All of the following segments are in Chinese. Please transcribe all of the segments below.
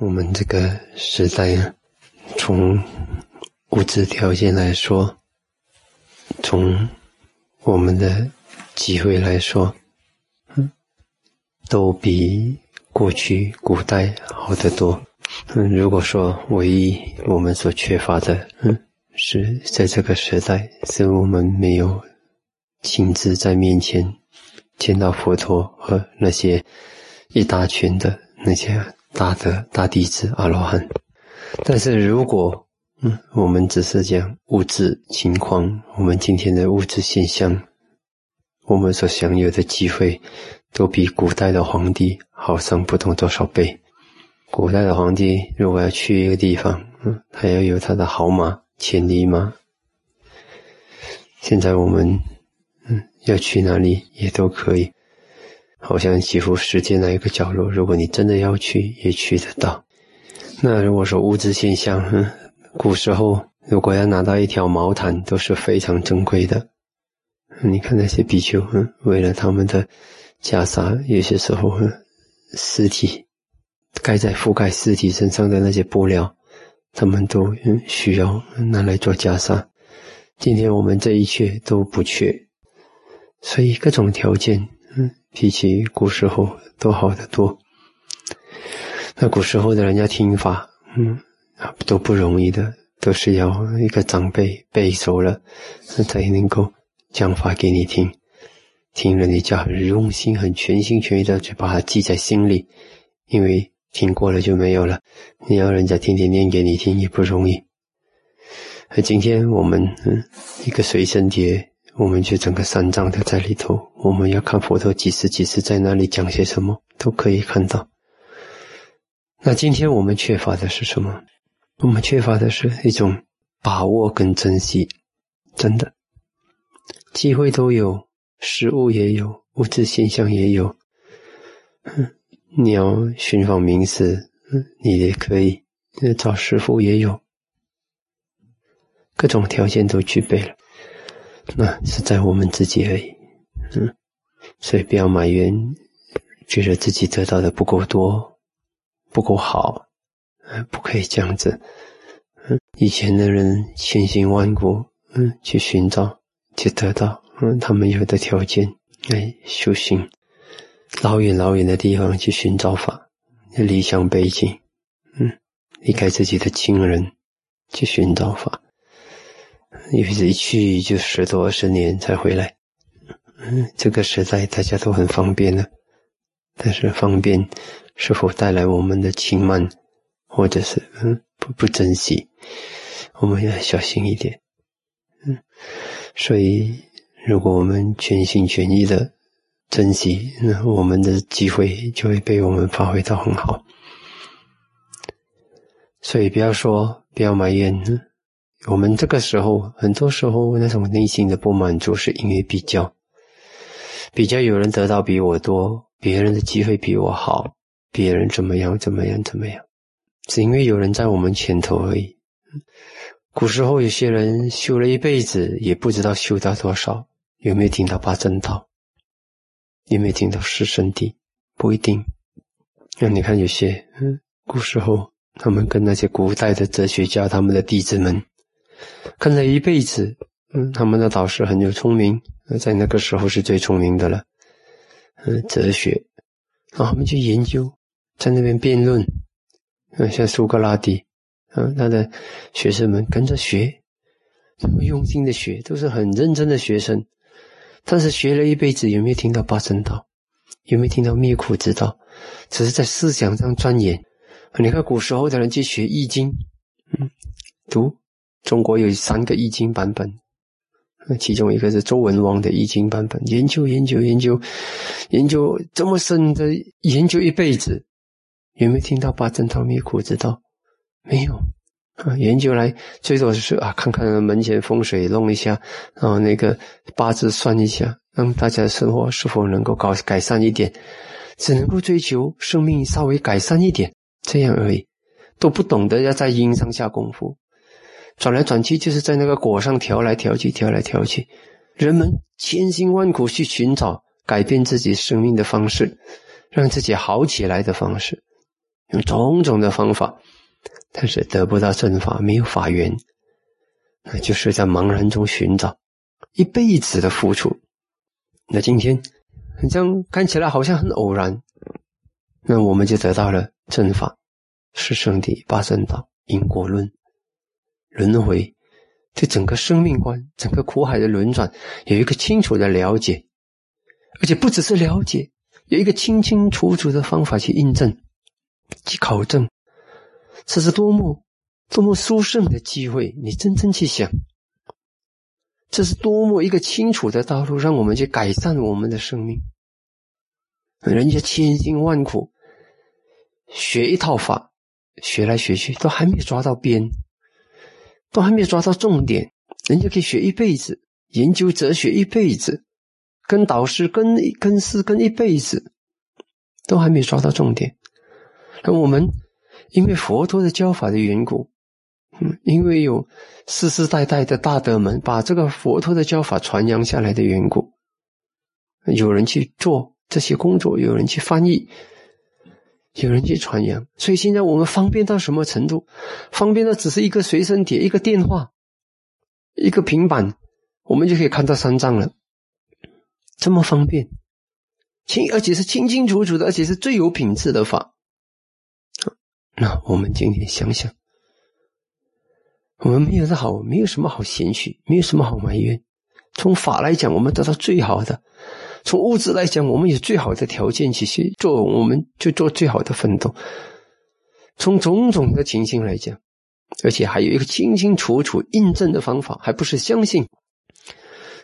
我们这个时代啊，从物质条件来说，从我们的机会来说，嗯，都比过去古代好得多。嗯，如果说唯一我们所缺乏的，嗯，是在这个时代，是我们没有亲自在面前见到佛陀和那些一大群的那些。大德、大弟子、阿罗汉，但是如果嗯，我们只是讲物质情况，我们今天的物质现象，我们所享有的机会，都比古代的皇帝好上不懂多少倍。古代的皇帝如果要去一个地方，嗯，他要有他的好马、千里马。现在我们嗯要去哪里也都可以。好像几乎世界哪一个角落，如果你真的要去，也去得到。那如果说物质现象，嗯，古时候如果要拿到一条毛毯，都是非常珍贵的。你看那些比丘，嗯，为了他们的袈裟，有些时候，尸体盖在覆盖尸体身上的那些布料，他们都需要拿来做袈裟。今天我们这一切都不缺，所以各种条件。比起古时候都好得多。那古时候的人家听法，嗯啊都不容易的，都是要一个长辈背熟了，才能够讲法给你听。听了你就很用心、很全心全意的去把它记在心里，因为听过了就没有了。你要人家天天念给你听也不容易。而今天我们嗯一个随身碟。我们就整个三藏都在里头。我们要看佛陀几时几时在那里讲些什么，都可以看到。那今天我们缺乏的是什么？我们缺乏的是一种把握跟珍惜。真的，机会都有，食物也有，物质现象也有。嗯，你要寻访名师，嗯，你也可以。找师傅也有，各种条件都具备了。那是在我们自己而已，嗯，所以不要埋怨，觉得自己得到的不够多，不够好，嗯，不可以这样子，嗯，以前的人千辛万苦，嗯，去寻找，去得到，嗯，他们有的条件，哎，修行，老远老远的地方去寻找法，理想背景，嗯，离开自己的亲人，去寻找法。有些一去就十多二十年才回来，嗯，这个时代大家都很方便了，但是方便是否带来我们的轻慢，或者是嗯不不珍惜，我们要小心一点，嗯，所以如果我们全心全意的珍惜，那我们的机会就会被我们发挥到很好，所以不要说不要埋怨。嗯我们这个时候，很多时候那种内心的不满足，是因为比较，比较有人得到比我多，别人的机会比我好，别人怎么样怎么样怎么样，是因为有人在我们前头而已。古时候有些人修了一辈子，也不知道修到多少，有没有听到八正道？有没有听到四圣地？不一定。那你看有些，嗯，古时候他们跟那些古代的哲学家，他们的弟子们。看了一辈子，嗯，他们的导师很有聪明，在那个时候是最聪明的了，嗯，哲学，然后他们去研究，在那边辩论，嗯，像苏格拉底，嗯，他的学生们跟着学，这么用心的学，都是很认真的学生，但是学了一辈子，有没有听到八正道？有没有听到灭苦之道？只是在思想上钻研。你看古时候的人去学易经，嗯，读。中国有三个易经版本，其中一个是周文王的易经版本。研究研究研究研究这么深的研究一辈子，有没有听到八正道灭苦之道？没有啊！研究来最多是啊，看看门前风水弄一下，然后那个八字算一下，让大家的生活是否能够搞改善一点，只能够追求生命稍微改善一点，这样而已，都不懂得要在阴上下功夫。转来转去，就是在那个果上调来调去，调来调去。人们千辛万苦去寻找改变自己生命的方式，让自己好起来的方式。用种种的方法，但是得不到正法，没有法缘，那就是在茫然中寻找，一辈子的付出。那今天，这样看起来好像很偶然，那我们就得到了正法，是圣地八正道因果论轮回，对整个生命观、整个苦海的轮转有一个清楚的了解，而且不只是了解，有一个清清楚楚的方法去印证。去考证，这是多么多么殊胜的机会！你真正去想，这是多么一个清楚的道路，让我们去改善我们的生命。人家千辛万苦学一套法，学来学去都还没抓到边，都还没有抓到重点。人家可以学一辈子，研究哲学一辈子，跟导师跟跟师跟一辈子，都还没有抓到重点。那我们因为佛陀的教法的缘故，嗯，因为有世世代代的大德们把这个佛陀的教法传扬下来的缘故，有人去做这些工作，有人去翻译，有人去传扬，所以现在我们方便到什么程度？方便到只是一个随身碟、一个电话、一个平板，我们就可以看到三藏了，这么方便，清而且是清清楚楚的，而且是最有品质的法。那我们今天想想，我们没有的好，没有什么好嫌弃，没有什么好埋怨。从法来讲，我们得到最好的；从物质来讲，我们有最好的条件去去做，我们就做最好的奋斗。从种种的情形来讲，而且还有一个清清楚楚印证的方法，还不是相信。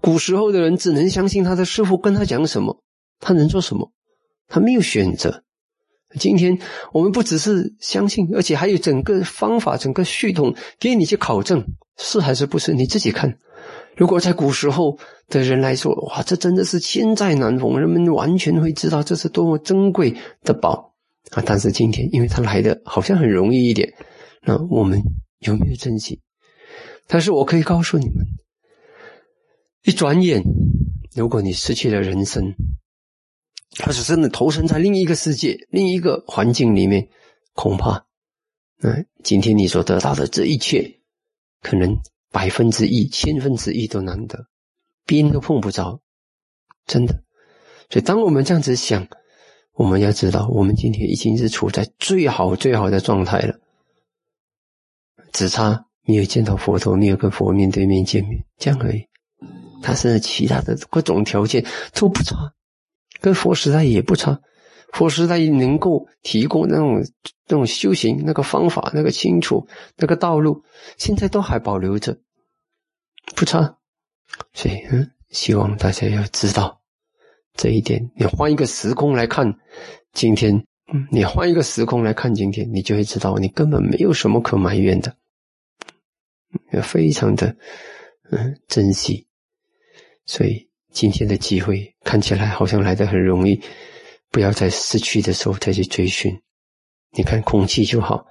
古时候的人只能相信他的师傅跟他讲什么，他能做什么，他没有选择。今天我们不只是相信，而且还有整个方法、整个系统给你去考证，是还是不是？你自己看。如果在古时候的人来说，哇，这真的是千载难逢，人们完全会知道这是多么珍贵的宝啊！但是今天，因为它来的好像很容易一点，那我们有没有珍惜？但是我可以告诉你们，一转眼，如果你失去了人生。他是真的投身在另一个世界、另一个环境里面，恐怕，嗯，今天你所得到的这一切，可能百分之一、千分之一都难得，边都碰不着，真的。所以，当我们这样子想，我们要知道，我们今天已经是处在最好、最好的状态了，只差没有见到佛陀，没有跟佛面对面见面，这样而已。他是其他的各种条件都不差。跟佛时代也不差，佛时代能够提供那种那种修行那个方法、那个清楚那个道路，现在都还保留着，不差。所以，嗯，希望大家要知道这一点。你换一个时空来看今天，嗯，你换一个时空来看今天，你就会知道你根本没有什么可埋怨的，要非常的嗯珍惜。所以。今天的机会看起来好像来的很容易，不要在失去的时候再去追寻。你看空气就好，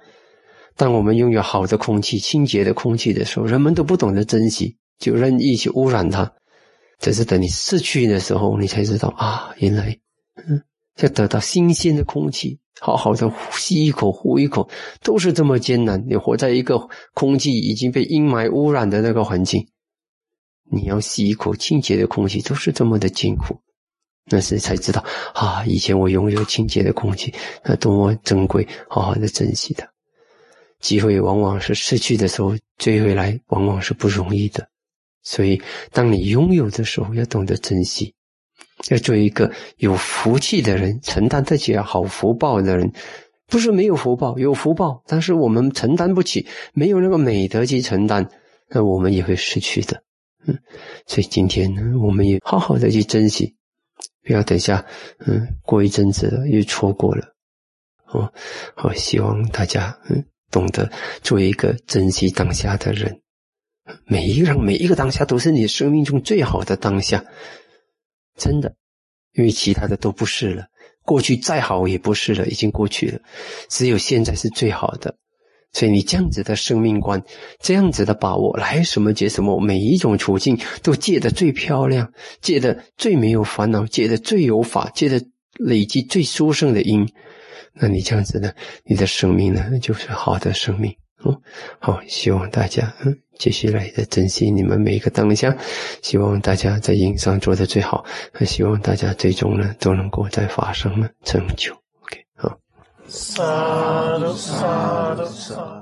当我们拥有好的空气、清洁的空气的时候，人们都不懂得珍惜，就任意去污染它。只是等你失去的时候，你才知道啊，原来，嗯，要得到新鲜的空气，好好的吸一口、呼一口，都是这么艰难。你活在一个空气已经被阴霾污染的那个环境。你要吸一口清洁的空气，都是这么的艰苦，那时才知道啊！以前我拥有清洁的空气，那多么珍贵，好好的珍惜它。机会往往是失去的时候追回来，往往是不容易的。所以，当你拥有的时候，要懂得珍惜，要做一个有福气的人，承担得起好福报的人。不是没有福报，有福报，但是我们承担不起，没有那个美德去承担，那我们也会失去的。嗯，所以今天呢，我们也好好的去珍惜，不要等下，嗯，过一阵子了又错过了。哦，好，希望大家嗯懂得做一个珍惜当下的人，每一个人每一个当下都是你生命中最好的当下，真的，因为其他的都不是了，过去再好也不是了，已经过去了，只有现在是最好的。所以你这样子的生命观，这样子的把握，来什么结什么，每一种处境都借的最漂亮，借的最没有烦恼，借的最有法，借的累积最殊胜的因，那你这样子呢，你的生命呢，就是好的生命。哦，好，希望大家嗯，继续来的珍惜你们每一个当下，希望大家在营上做的最好，希望大家最终呢都能够在法上呢成就。OK，好。